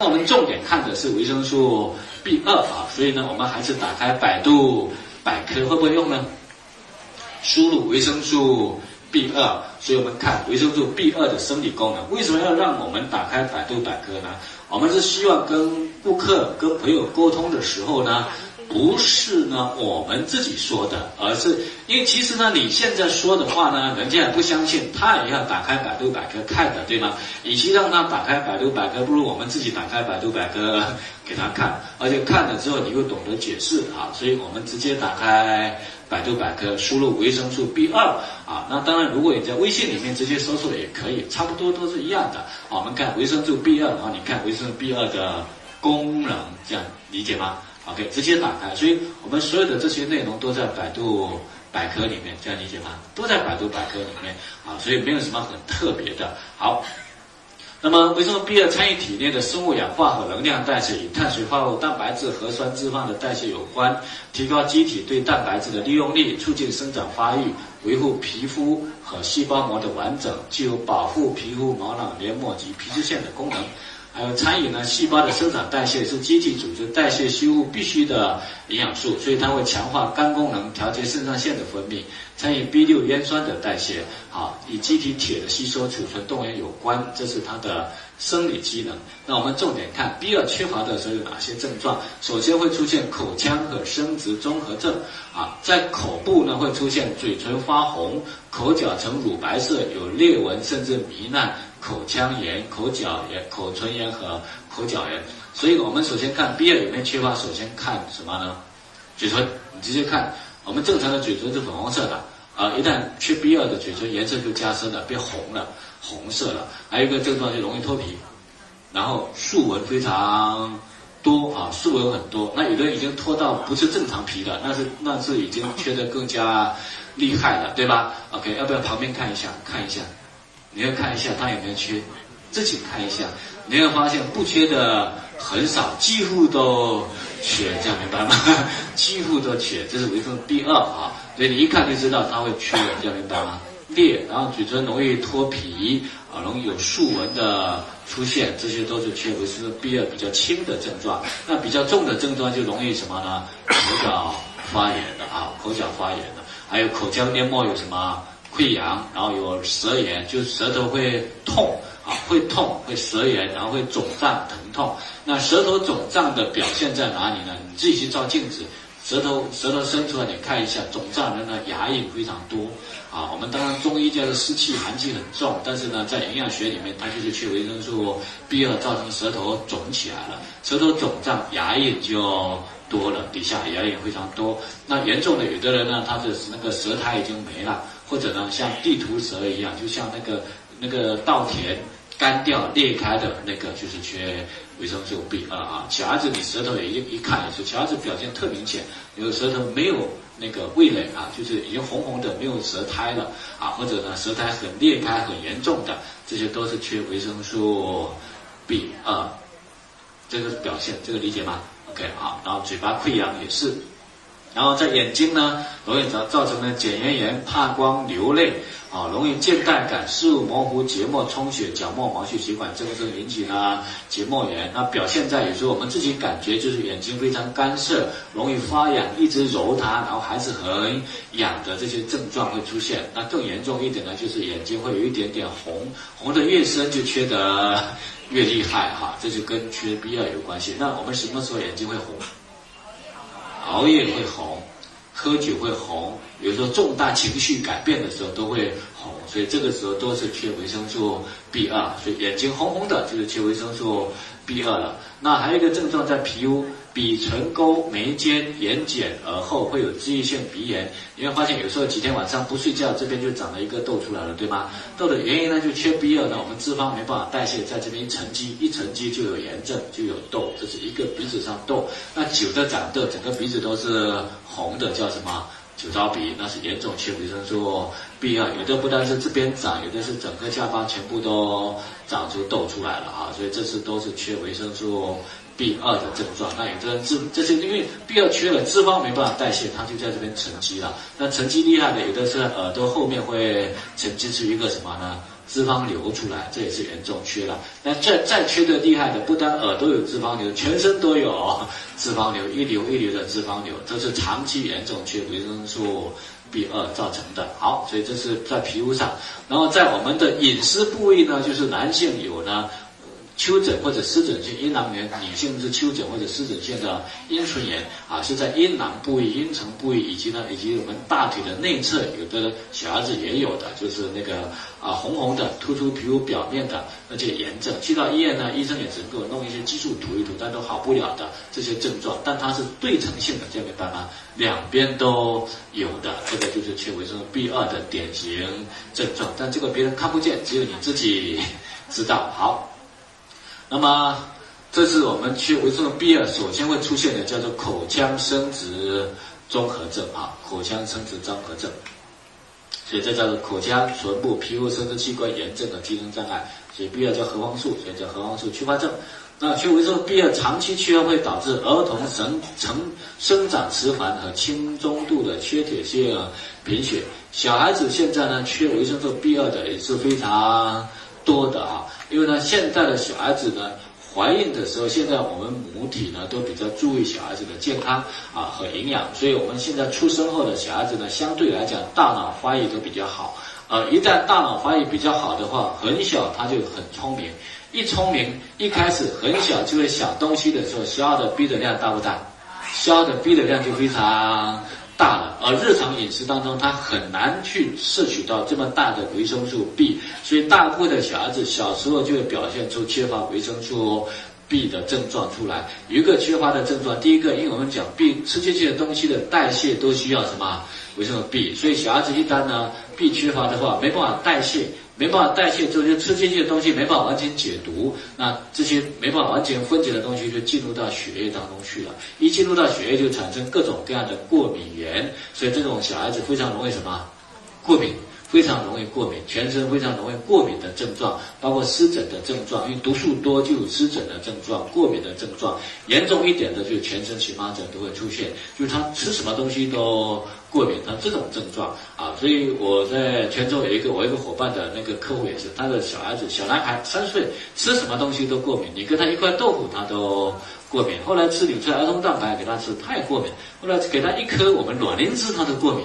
那我们重点看的是维生素 B 二啊，所以呢，我们还是打开百度百科，会不会用呢？输入维生素 B 二，所以我们看维生素 B 二的生理功能。为什么要让我们打开百度百科呢？我们是希望跟顾客、跟朋友沟通的时候呢。不是呢，我们自己说的，而是因为其实呢，你现在说的话呢，人家也不相信，他也要打开百度百科看的，对吗？与其让他打开百度百科，不如我们自己打开百度百科给他看，而且看了之后你又懂得解释啊，所以我们直接打开百度百科，输入维生素 B 二啊，那当然如果你在微信里面直接搜索也可以，差不多都是一样的。我们看维生素 B 二，然后你看维生素 B 二的功能，这样理解吗？OK，直接打开，所以我们所有的这些内容都在百度百科里面，这样理解吗？都在百度百科里面啊，所以没有什么很特别的。好，那么维生素 B 二参与体内的生物氧化和能量代谢，与碳水化合物、蛋白质、核酸、脂肪的代谢有关，提高机体对蛋白质的利用率，促进生长发育，维护皮肤和细胞膜的完整，具有保护皮肤、毛囊、黏膜及皮脂腺的功能。还有参与呢，细胞的生长代谢是机体组织代谢修复必须的营养素，所以它会强化肝功能，调节肾上腺的分泌，参与 B 六烟酸的代谢，好，与机体铁的吸收、储存、动员有关，这是它的生理机能。那我们重点看 B 二缺乏的时候有哪些症状？首先会出现口腔和生殖综合症，啊，在口部呢会出现嘴唇发红，口角呈乳白色，有裂纹甚至糜烂。口腔炎、口角炎、口唇炎和口角炎，所以我们首先看 B 二有没有缺乏，首先看什么呢？嘴唇，你直接看，我们正常的嘴唇是粉红色的，啊，一旦缺 B 二的嘴唇颜色就加深了，变红了，红色了。还有一个症状就容易脱皮，然后竖纹非常多啊，竖纹很多。那有的人已经脱到不是正常皮的，那是那是已经缺的更加厉害了，对吧？OK，要不要旁边看一下？看一下。你要看一下它有没有缺，自己看一下，你会发现不缺的很少，几乎都缺，这样明白吗？几乎都缺，这是维生素 B 二啊，所以你一看就知道它会缺，这样明白吗？裂，然后嘴唇容易脱皮啊，容易有竖纹的出现，这些都是缺维生素 B 二比较轻的症状。那比较重的症状就容易什么呢？口角发炎的啊，口角发炎的，还有口腔黏膜有什么？溃疡，然后有舌炎，就舌头会痛啊，会痛，会舌炎，然后会肿胀、疼痛。那舌头肿胀的表现在哪里呢？你自己去照镜子，舌头舌头伸出来，你看一下，肿胀的呢，牙印非常多啊。我们当然中医叫做湿气、寒气很重，但是呢，在营养学里面，它就是缺维生素 B 二，造成舌头肿起来了，舌头肿胀，牙印就多了，底下牙印非常多。那严重的，有的人呢，他的那个舌苔已经没了。或者呢，像地图舌一样，就像那个那个稻田干掉裂开的那个，就是缺维生素 B 二啊。小孩子你舌头也一一看也是，小孩子表现特明显，有舌头没有那个味蕾啊，就是已经红红的，没有舌苔了啊，或者呢舌苔很裂开很严重的，这些都是缺维生素 B 二，这个表现，这个理解吗？OK 好，然后嘴巴溃疡也是。然后在眼睛呢，容易造造成呢睑缘炎、怕光、流泪啊，容易倦怠感、视物模糊、结膜充血、角膜毛细血管增生引起呢结膜炎。那表现在有时候我们自己感觉就是眼睛非常干涩，容易发痒，一直揉它，然后还是很痒的这些症状会出现。那更严重一点呢，就是眼睛会有一点点红，红的越深就缺得越厉害哈，这就跟缺 B 二有关系。那我们什么时候眼睛会红？熬夜会红，喝酒会红，有时候重大情绪改变的时候都会红，所以这个时候都是缺维生素 B 二，所以眼睛红红的就是缺维生素 B 二了。那还有一个症状在皮肤。鼻唇沟、眉间、眼睑、耳后会有脂溢性鼻炎，你会发现有时候几天晚上不睡觉，这边就长了一个痘出来了，对吗？痘的原因呢，就缺 B 二呢，我们脂肪没办法代谢，在这边沉积，一沉积就有炎症，就有痘，这是一个鼻子上痘。那久的长痘，整个鼻子都是红的，叫什么？酒糟鼻，那是严重缺维生素 B 二。有的不单是这边长，有的是整个下巴全部都长出痘出来了啊，所以这次都是缺维生素。B 二的症状，那有的人脂，这是因为 B 二缺了，脂肪没办法代谢，它就在这边沉积了。那沉积厉害的，有的是耳朵后面会沉积出一个什么呢？脂肪流出来，这也是严重缺了。那再再缺的厉害的，不单耳朵有脂肪瘤，全身都有 脂肪瘤，一流一流的脂肪瘤，这是长期严重缺维生素 B 二造成的。好，所以这是在皮肤上，然后在我们的隐私部位呢，就是男性有呢。丘疹或者湿疹性阴囊炎，女性是丘疹或者湿疹性的阴唇炎啊，是在阴囊部位、阴唇部位以及呢，以及我们大腿的内侧，有的小孩子也有的，就是那个啊红红的突出皮肤表面的那些炎症。去到医院呢，医生也只能够弄一些激素涂一涂，但都好不了的这些症状。但它是对称性的，这样明白吗？两边都有的，这个就是缺维生素 B 二的典型症状。但这个别人看不见，只有你自己知道。好。那么，这是我们缺维生素 B 二首先会出现的，叫做口腔生殖综合症啊，口腔生殖综合症。所以这叫做口腔、唇部、皮肤、生殖器官炎症的机能障碍。所以 B 二叫核黄素，所以叫核黄素缺乏症。那缺维生素 B 二长期缺会导致儿童生成生长迟缓和轻中度的缺铁性贫血。小孩子现在呢，缺维生素 B 二的也是非常多的啊。因为呢，现在的小孩子呢，怀孕的时候，现在我们母体呢都比较注意小孩子的健康啊和营养，所以我们现在出生后的小孩子呢，相对来讲大脑发育都比较好。呃，一旦大脑发育比较好的话，很小他就很聪明，一聪明，一开始很小就会想东西的时候，消耗的 B 的量大不大？消耗的 B 的量就非常。大了，而日常饮食当中，他很难去摄取到这么大的维生素 B，所以大部分的小孩子小时候就会表现出缺乏维生素 B 的症状出来。一个缺乏的症状，第一个，因为我们讲 B 吃进去的东西的代谢都需要什么维生素 B，所以小孩子一旦呢 B 缺乏的话，没办法代谢。没办法代谢，这些吃进去的东西没办法完全解毒，那这些没办法完全分解的东西就进入到血液当中去了。一进入到血液，就产生各种各样的过敏源，所以这种小孩子非常容易什么？过敏。非常容易过敏，全身非常容易过敏的症状，包括湿疹的症状，因为毒素多就有湿疹的症状，过敏的症状，严重一点的就是全身荨麻疹都会出现，就是他吃什么东西都过敏，的这种症状啊，所以我在泉州有一个我一个伙伴的那个客户也是，他的小孩子小男孩三岁，吃什么东西都过敏，你给他一块豆腐他都过敏，后来吃纽崔儿童蛋白给他吃他也过敏，后来给他一颗我们卵磷脂他都过敏。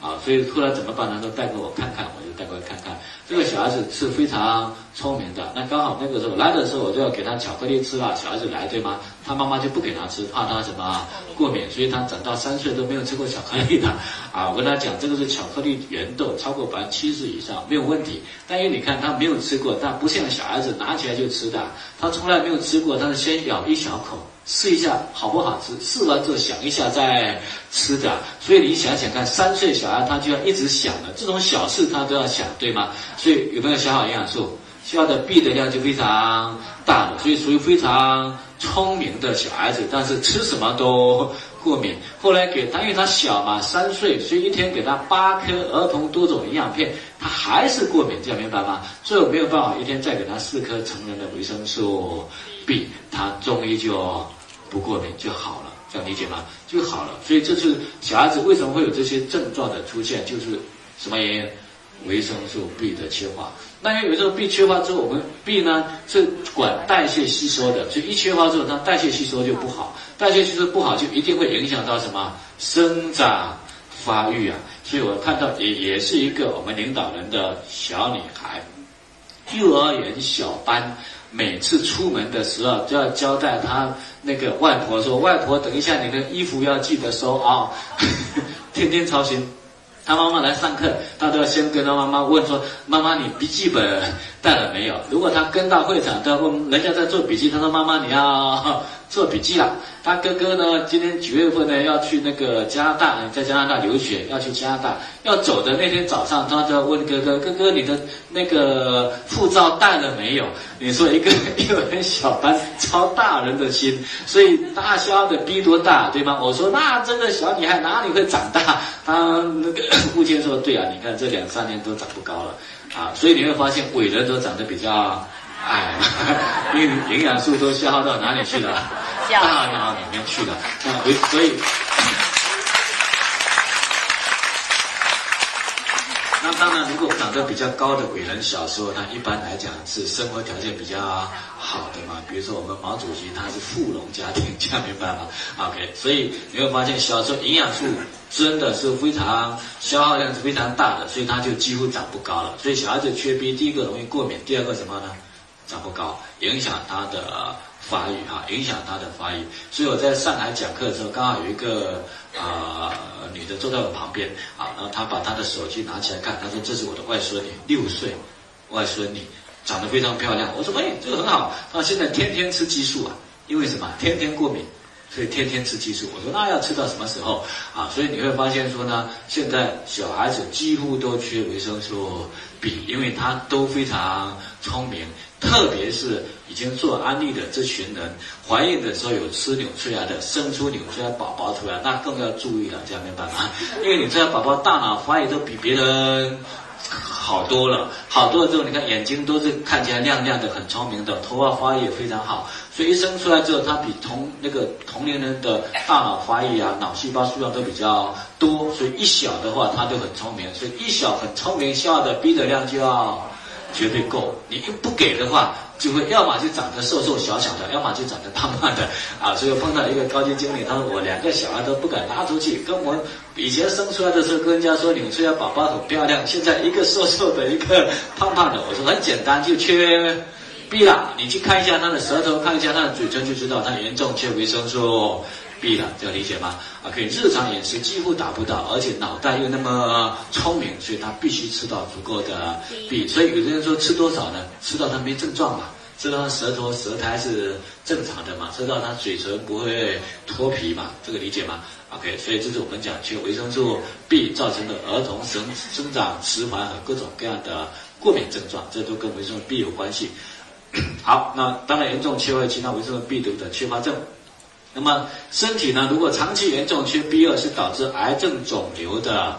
啊，所以后来怎么办呢？都带给我看看，我就带过来看看。这个小孩子是非常聪明的，那刚好那个时候来的时候，我就要给他巧克力吃了。小孩子来对吗？他妈妈就不给他吃，怕他什么过敏，所以他长到三岁都没有吃过巧克力的。啊，我跟他讲，这个是巧克力原豆，超过百分之七十以上没有问题。但因为你看他没有吃过，他不像小孩子拿起来就吃的，他从来没有吃过，他是先咬一小口。试一下好不好吃？试完之后想一下再吃的。所以你想想看，三岁小孩他就要一直想的，这种小事他都要想，对吗？所以有没有消耗营养素？消耗的 B 的量就非常大了，所以属于非常聪明的小孩子，但是吃什么都过敏。后来给他，因为他小嘛，三岁，所以一天给他八颗儿童多种营养片，他还是过敏，这样明白吗？所以我没有办法一天再给他四颗成人的维生素 B，他终于就。不过敏就好了，这样理解吗？就好了。所以这是小孩子为什么会有这些症状的出现，就是什么原因？维生素 B 的缺乏。那因为维生素 B 缺乏之后，我们 B 呢是管代谢吸收的，所以一缺乏之后，它代谢吸收就不好。代谢吸收不好，就一定会影响到什么生长发育啊。所以我看到也也是一个我们领导人的小女孩，幼儿园小班。每次出门的时候，就要交代他那个外婆说：“外婆，等一下你的衣服要记得收啊！” 天天操心。他妈妈来上课，他都要先跟他妈妈问说：“妈妈，你笔记本带了没有？”如果他跟到会场，他问人家在做笔记，他说：“妈妈，你要做笔记了。”他哥哥呢？今天几月份呢？要去那个加拿大，在加拿大留学，要去加拿大。要走的那天早上，他就要问哥哥：“哥哥，你的那个护照带了没有？”你说一个幼儿园小班操大人的心，所以大肖的逼多大，对吗？我说那这个小女孩哪里会长大？他那个父亲说：“对啊，你看这两三年都长不高了啊。”所以你会发现伟人都长得比较矮，因为营养素都消耗到哪里去了？大脑里面去了，啊，所以，那当然，如果长得比较高的伟人，小时候他一般来讲是生活条件比较好的嘛。比如说我们毛主席他是富农家庭，这样明白吗？OK，所以你会发现小时候营养素真的是非常消耗量是非常大的，所以他就几乎长不高了。所以小孩子缺 B，第一个容易过敏，第二个什么呢？长不高，影响他的发育啊，影响他的发育。所以我在上海讲课的时候，刚好有一个啊女的坐在我旁边啊，然后她把她的手机拿起来看，她说：“这是我的外孙女，六岁，外孙女长得非常漂亮。”我说：“哎，这个很好。”她现在天天吃激素啊，因为什么？天天过敏，所以天天吃激素。我说：“那要吃到什么时候啊？”所以你会发现说呢，现在小孩子几乎都缺维生素 B，因为他都非常聪明。特别是已经做安利的这群人，怀孕的时候有吃纽崔莱的，生出纽崔莱宝宝出来，那更要注意了，这样明白吗？因为纽崔莱宝宝大脑发育都比别人好多了，好多了之后，你看眼睛都是看起来亮亮的，很聪明的，头发发育也非常好，所以一生出来之后，他比同那个同龄人的大脑发育啊，脑细胞数量都比较多，所以一小的话，他就很聪明，所以一小很聪明，笑的逼的量就要。绝对够，你又不给的话，就会要么就长得瘦瘦小小的，要么就长得胖胖的啊！所以我碰到一个高级经理，他说我两个小孩都不敢拉出去，跟我以前生出来的时候跟人家说你们出来宝宝很漂亮，现在一个瘦瘦的，一个胖胖的，我说很简单，就缺 B 了。你去看一下他的舌头，看一下他的嘴唇，就知道他严重缺维生素。B 了，这个理解吗？啊，可以日常饮食几乎达不到，而且脑袋又那么聪明，所以他必须吃到足够的 B。所以有的人说吃多少呢？吃到他没症状嘛，吃到他舌头舌苔是正常的嘛，吃到他嘴唇不会脱皮嘛，这个理解吗？OK，所以这是我们讲缺维生素 B 造成的儿童生生长迟缓和各种各样的过敏症状，这都跟维生素 B 有关系。好，那当然严重缺乏其他维生素 B 族的缺乏症。那么身体呢？如果长期严重缺 B 二，是导致癌症肿瘤的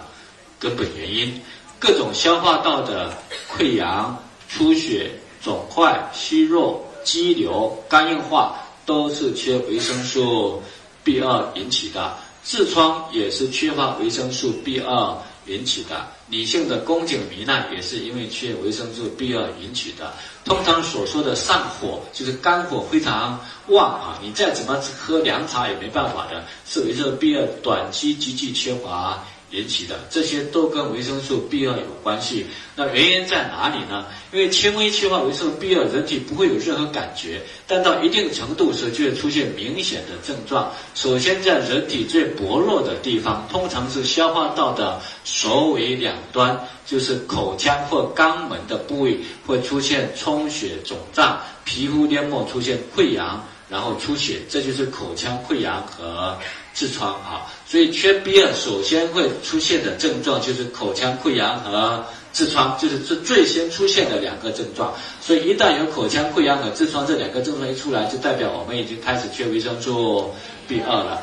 根本原因。各种消化道的溃疡、出血、肿块、息肉、肌瘤、肝硬化，都是缺维生素 B 二引起的。痔疮也是缺乏维生素 B 二引起的。女性的宫颈糜烂也是因为缺维生素 B 二引起的。通常所说的上火，就是肝火非常旺啊，你再怎么喝凉茶也没办法的，是维生素 B 二短期急剧缺乏。引起的这些都跟维生素 B 二有关系，那原因在哪里呢？因为轻微缺乏维生素 B 二，人体不会有任何感觉，但到一定程度时就会出现明显的症状。首先在人体最薄弱的地方，通常是消化道的首尾两端，就是口腔或肛门的部位，会出现充血肿胀，皮肤黏膜出现溃疡，然后出血，这就是口腔溃疡和。痔疮啊，所以缺 B 二首先会出现的症状就是口腔溃疡和痔疮，就是最最先出现的两个症状。所以一旦有口腔溃疡和痔疮这两个症状一出来，就代表我们已经开始缺维生素 B 二了。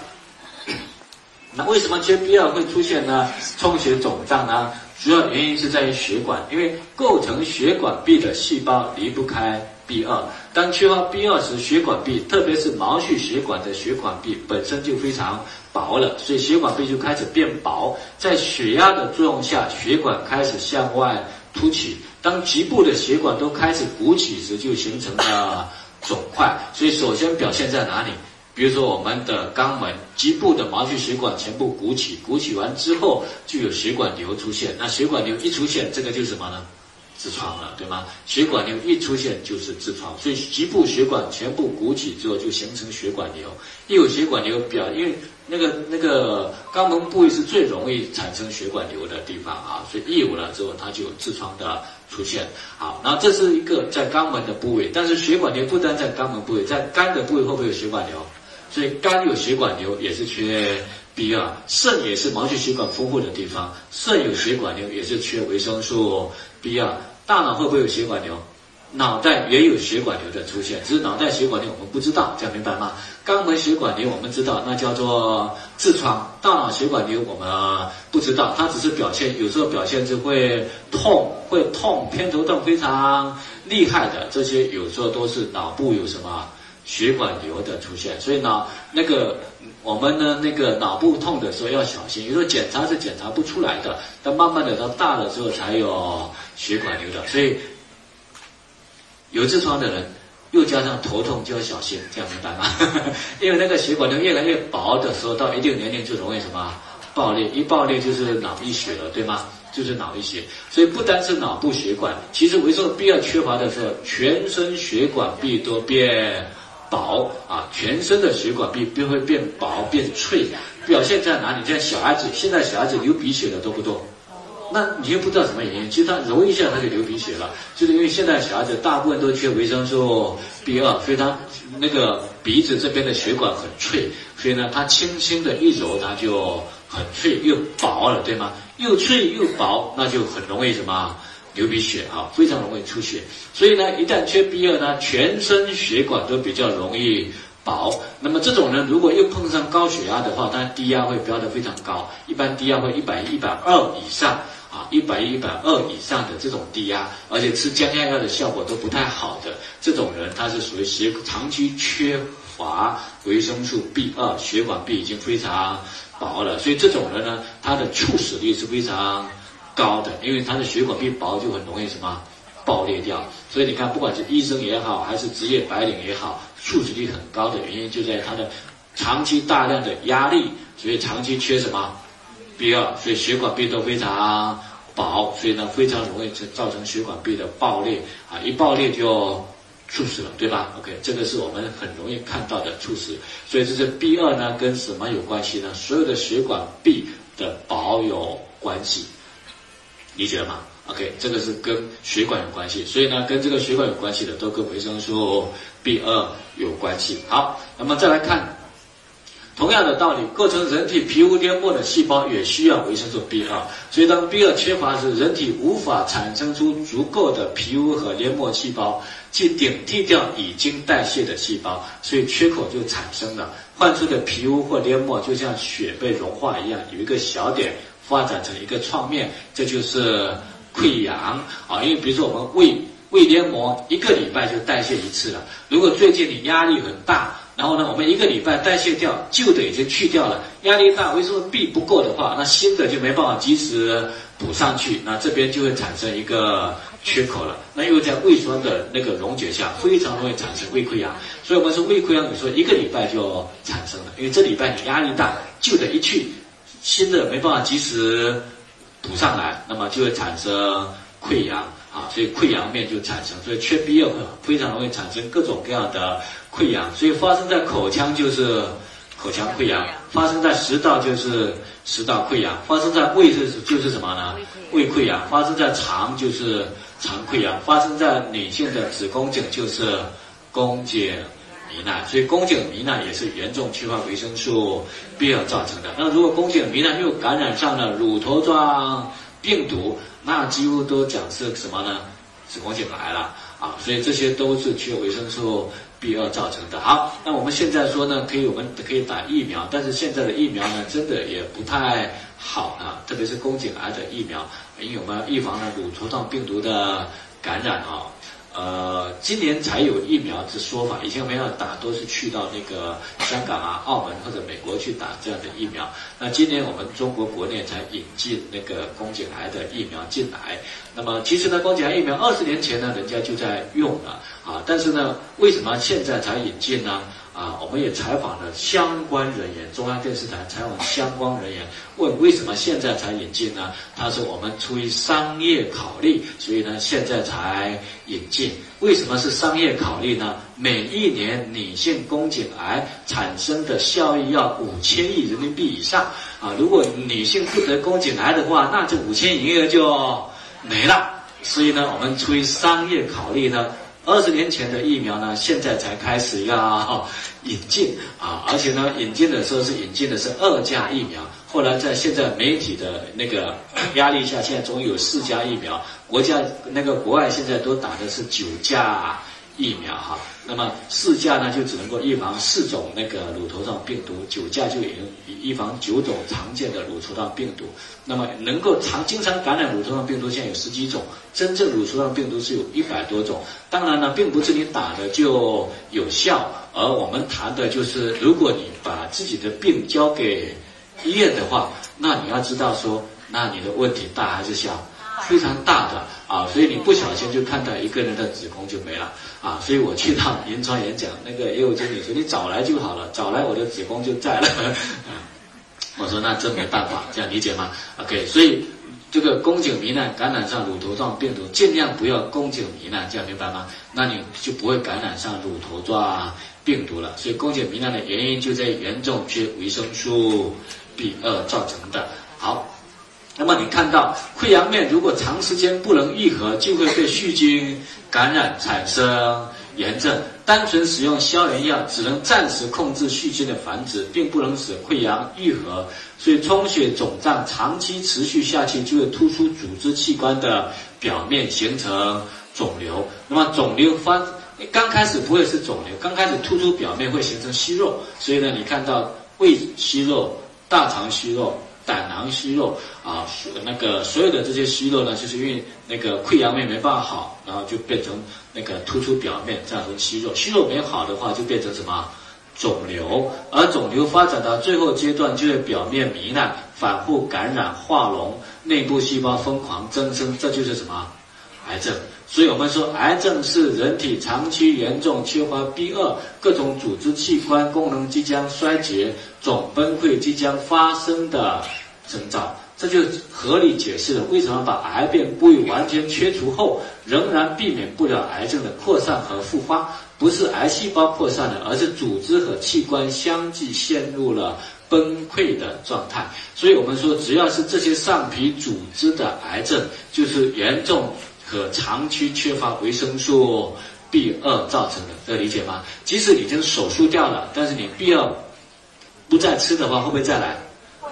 那为什么缺 B 二会出现呢？充血肿胀呢？主要原因是在于血管，因为构成血管壁的细胞离不开 B 二。当缺乏 B 二时，血管壁，特别是毛细血管的血管壁本身就非常薄了，所以血管壁就开始变薄。在血压的作用下，血管开始向外凸起。当局部的血管都开始鼓起时，就形成了肿块。所以首先表现在哪里？比如说，我们的肛门局部的毛细血管全部鼓起，鼓起完之后就有血管瘤出现。那血管瘤一出现，这个就是什么呢？痔疮了，对吗？血管瘤一出现就是痔疮，所以局部血管全部鼓起之后就形成血管瘤。一有血管瘤表，因为那个那个肛门部位是最容易产生血管瘤的地方啊，所以一有了之后，它就有痔疮的出现。好，那这是一个在肛门的部位，但是血管瘤不单在肛门部位，在肝的部位会不会有血管瘤？所以肝有血管瘤也是缺 B 二，肾也是毛细血管丰富的地方，肾有血管瘤也是缺维生素 B 二。大脑会不会有血管瘤？脑袋也有血管瘤的出现，只是脑袋血管瘤我们不知道，这样明白吗？肛门血管瘤我们知道，那叫做痔疮。大脑血管瘤我们不知道，它只是表现，有时候表现就会痛，会痛，偏头痛非常厉害的，这些有时候都是脑部有什么？血管瘤的出现。所以呢，那个我们呢那个脑部痛的时候要小心，有时候检查是检查不出来的，但慢慢的到大了之后才有血管瘤的。所以有痔疮的人。又加上头痛就要小心，这样明白吗？因为那个血管瘤越来越薄的时候，到一定年龄就容易什么爆裂，一爆裂就是脑溢血了，对吗？就是脑溢血。所以不单是脑部血管，其实维生素 B 二缺乏的时候，全身血管壁都变薄啊，全身的血管壁便会变薄变脆。表现在哪里？像小孩子，现在小孩子流鼻血的多不多？那你又不知道什么原因，其实他揉一下他就流鼻血了，就是因为现在小孩子大部分都缺维生素 B 二，所以他那个鼻子这边的血管很脆，所以呢，他轻轻的一揉，它就很脆又薄了，对吗？又脆又薄，那就很容易什么流鼻血啊，非常容易出血。所以呢，一旦缺 B 二呢，全身血管都比较容易薄。那么这种人如果又碰上高血压的话，他低压会飙得非常高，一般低压会一百一百二以上。啊，一百一、一百二以上的这种低压，而且吃降压药的效果都不太好的这种人，他是属于血长期缺乏维生素 B 二，血管壁已经非常薄了，所以这种人呢，他的猝死率是非常高的，因为他的血管壁薄就很容易什么爆裂掉。所以你看，不管是医生也好，还是职业白领也好，猝死率很高的原因就在他的长期大量的压力，所以长期缺什么？B 二，所以血管壁都非常薄，所以呢非常容易造成血管壁的爆裂啊，一爆裂就猝死了，对吧？OK，这个是我们很容易看到的猝死，所以这是 B 二呢跟什么有关系呢？所有的血管壁的薄有关系，理解了吗？OK，这个是跟血管有关系，所以呢跟这个血管有关系的都跟维生素 B 二有关系。好，那么再来看。同样的道理，构成人体皮肤黏膜的细胞也需要维生素 B 二，所以当 B 二缺乏时，人体无法产生出足够的皮肤和黏膜细胞，去顶替掉已经代谢的细胞，所以缺口就产生了。患处的皮肤或黏膜就像雪被融化一样，有一个小点发展成一个创面，这就是溃疡啊。因为比如说我们胃胃黏膜一个礼拜就代谢一次了，如果最近你压力很大。然后呢，我们一个礼拜代谢掉旧的已经去掉了，压力大，维生素 B 不够的话，那新的就没办法及时补上去，那这边就会产生一个缺口了。那又在胃酸的那个溶解下，非常容易产生胃溃疡。所以我们说胃溃疡，你说一个礼拜就产生了，因为这礼拜你压力大，旧的一去，新的没办法及时补上来，那么就会产生溃疡啊，所以溃疡面就产生。所以缺 B 二会非常容易产生各种各样的。溃疡，所以发生在口腔就是口腔溃疡，发生在食道就是食道溃疡，发生在胃是就是什么呢？胃溃疡，发生在肠就是肠溃疡，发生在女性的子宫颈就是宫颈糜烂，所以宫颈糜烂也是严重缺乏维生素 B 二造成的。那如果宫颈糜烂又感染上了乳头状病毒，那几乎都讲是什么呢？子宫颈癌了啊！所以这些都是缺维生素。B 二造成的。好，那我们现在说呢，可以我们可以打疫苗，但是现在的疫苗呢，真的也不太好啊，特别是宫颈癌的疫苗，因为我们要预防呢乳头状病毒的感染啊。呃，今年才有疫苗之说法，以前没有打，都是去到那个香港啊、澳门或者美国去打这样的疫苗。那今年我们中国国内才引进那个宫颈癌的疫苗进来。那么其实呢，宫颈癌疫苗二十年前呢，人家就在用了啊，但是呢，为什么现在才引进呢？啊，我们也采访了相关人员，中央电视台采访相关人员，问为什么现在才引进呢？他说我们出于商业考虑，所以呢现在才引进。为什么是商业考虑呢？每一年女性宫颈癌产生的效益要五千亿人民币以上啊！如果女性不得宫颈癌的话，那这五千亿营业额就没了。所以呢，我们出于商业考虑呢。二十年前的疫苗呢，现在才开始要 引进啊，而且呢，引进的时候是引进的是二价疫苗，后来在现在媒体的那个 压力下，现在终于有四价疫苗，国家那个国外现在都打的是九价疫苗哈，那么四价呢就只能够预防四种那个乳头状病毒，九价就已经预防九种常见的乳头状病毒。那么能够常经常感染乳头状病毒，现在有十几种，真正乳头状病毒是有一百多种。当然呢，并不是你打的就有效，而我们谈的就是，如果你把自己的病交给医院的话，那你要知道说，那你的问题大还是小？非常大的啊，所以你不小心就看到一个人的子宫就没了啊，所以我去到临床演讲，那个业务经理说你早来就好了，早来我的子宫就在了。我说那真没办法，这样理解吗？OK，所以这个宫颈糜烂感染上乳头状病毒，尽量不要宫颈糜烂，这样明白吗？那你就不会感染上乳头状病毒了。所以宫颈糜烂的原因就在严重缺维生素 B 二造成的。好。那么你看到溃疡面如果长时间不能愈合，就会被细菌感染产生炎症。单纯使用消炎药只能暂时控制细菌的繁殖，并不能使溃疡愈合。所以充血肿胀长期持续下去，就会突出组织器官的表面，形成肿瘤。那么肿瘤发刚开始不会是肿瘤，刚开始突出表面会形成息肉。所以呢，你看到胃息肉、大肠息肉。胆囊息肉啊，那个所有的这些息肉呢，就是因为那个溃疡面没办法好，然后就变成那个突出表面，造成息肉。息肉没好的话，就变成什么肿瘤，而肿瘤发展到最后阶段，就会表面糜烂、反复感染、化脓、内部细胞疯狂增生，这就是什么癌症。所以我们说，癌症是人体长期严重缺乏 B 二，各种组织器官功能即将衰竭、总崩溃即将发生的征兆。这就合理解释了为什么把癌变部位完全切除后，仍然避免不了癌症的扩散和复发。不是癌细胞扩散了，而是组织和器官相继陷入了崩溃的状态。所以我们说，只要是这些上皮组织的癌症，就是严重。和长期缺乏维生素 B 二造成的，这理解吗？即使已经手术掉了，但是你 B 二不再吃的话，会不会再来？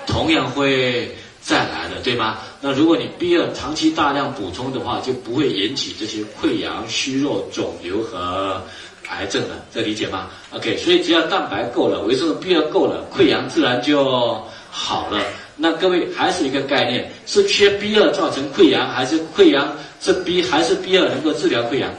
同样会再来的，对吗？那如果你 B 二长期大量补充的话，就不会引起这些溃疡、虚弱、肿瘤和癌症了，这理解吗？OK，所以只要蛋白够了，维生素 B 二够了，溃疡自然就好了。那各位还是一个概念，是缺 B 二造成溃疡，还是溃疡？是 B 还是 B 二能够治疗溃疡？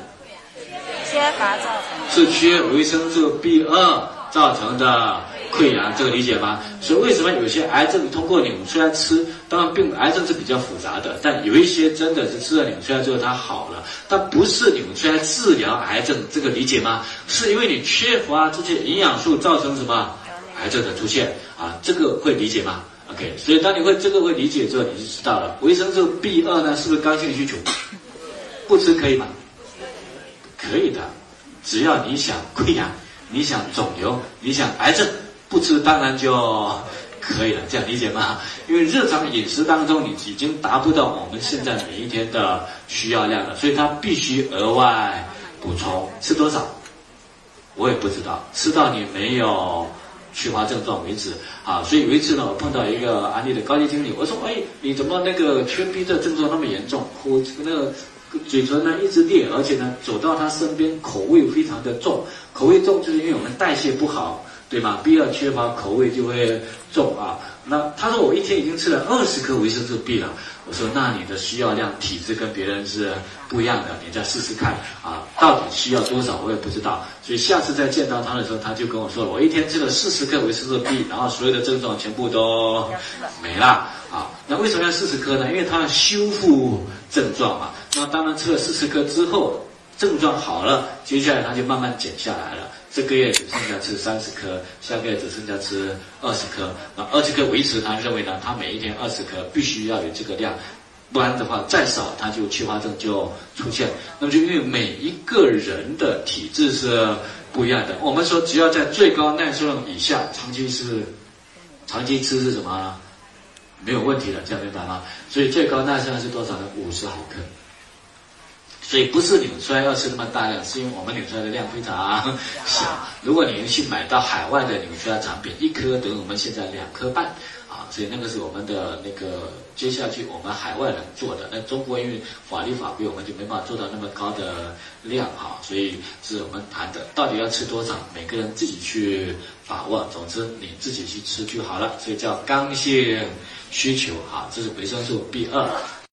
缺乏造成。是缺维生素 B 二造成的溃疡，这个理解吗？所以为什么有些癌症通过纽崔莱吃，当然病癌症是比较复杂的，但有一些真的是吃了纽崔莱之后它好了，但不是纽崔莱治疗癌症，这个理解吗？是因为你缺乏这些营养素造成什么癌症的出现啊？这个会理解吗？OK，所以当你会这个会理解之后，你就知道了。维生素 B 二呢，是不是刚性需求？不吃可以吗？可以的，只要你想溃疡，你想肿瘤，你想癌症，不吃当然就可以了。这样理解吗？因为日常饮食当中，你已经达不到我们现在每一天的需要量了，所以它必须额外补充。吃多少？我也不知道，吃到你没有。缺乏症状为止啊，所以有一次呢，我碰到一个安利的高级经理，我说：“哎，你怎么那个缺 B 的症状那么严重？我那个嘴唇呢一直裂，而且呢走到他身边口味非常的重，口味重就是因为我们代谢不好，对吗？B 二缺乏口味就会重啊。那他说我一天已经吃了二十颗维生素 B 了。”我说：“那你的需要量体质跟别人是不一样的，你再试试看啊，到底需要多少我也不知道。所以下次再见到他的时候，他就跟我说了：我一天吃了四十克维生素 B，然后所有的症状全部都没了啊。那为什么要四十克呢？因为它要修复症状嘛。那当然吃了四十克之后，症状好了，接下来它就慢慢减下来了。”这个月只剩下吃三十颗，下个月只剩下吃二十颗。那二十颗维持，他认为呢，他每一天二十颗必须要有这个量，不然的话再少他就缺乏症就出现。那么就因为每一个人的体质是不一样的，我们说只要在最高耐受量以下，长期是长期吃是什么没有问题的，这样明白吗？所以最高耐受量是多少呢？五十毫克。所以不是拧出来要吃那么大量，是因为我们拧出来的量非常小。如果你去买到海外的拧出来产品，一颗等于我们现在两颗半啊，所以那个是我们的那个接下去我们海外人做的。那中国因为法律法规，我们就没办法做到那么高的量哈，所以是我们谈的，到底要吃多少，每个人自己去把握。总之你自己去吃就好了，所以叫刚性需求哈，这是维生素 B 二。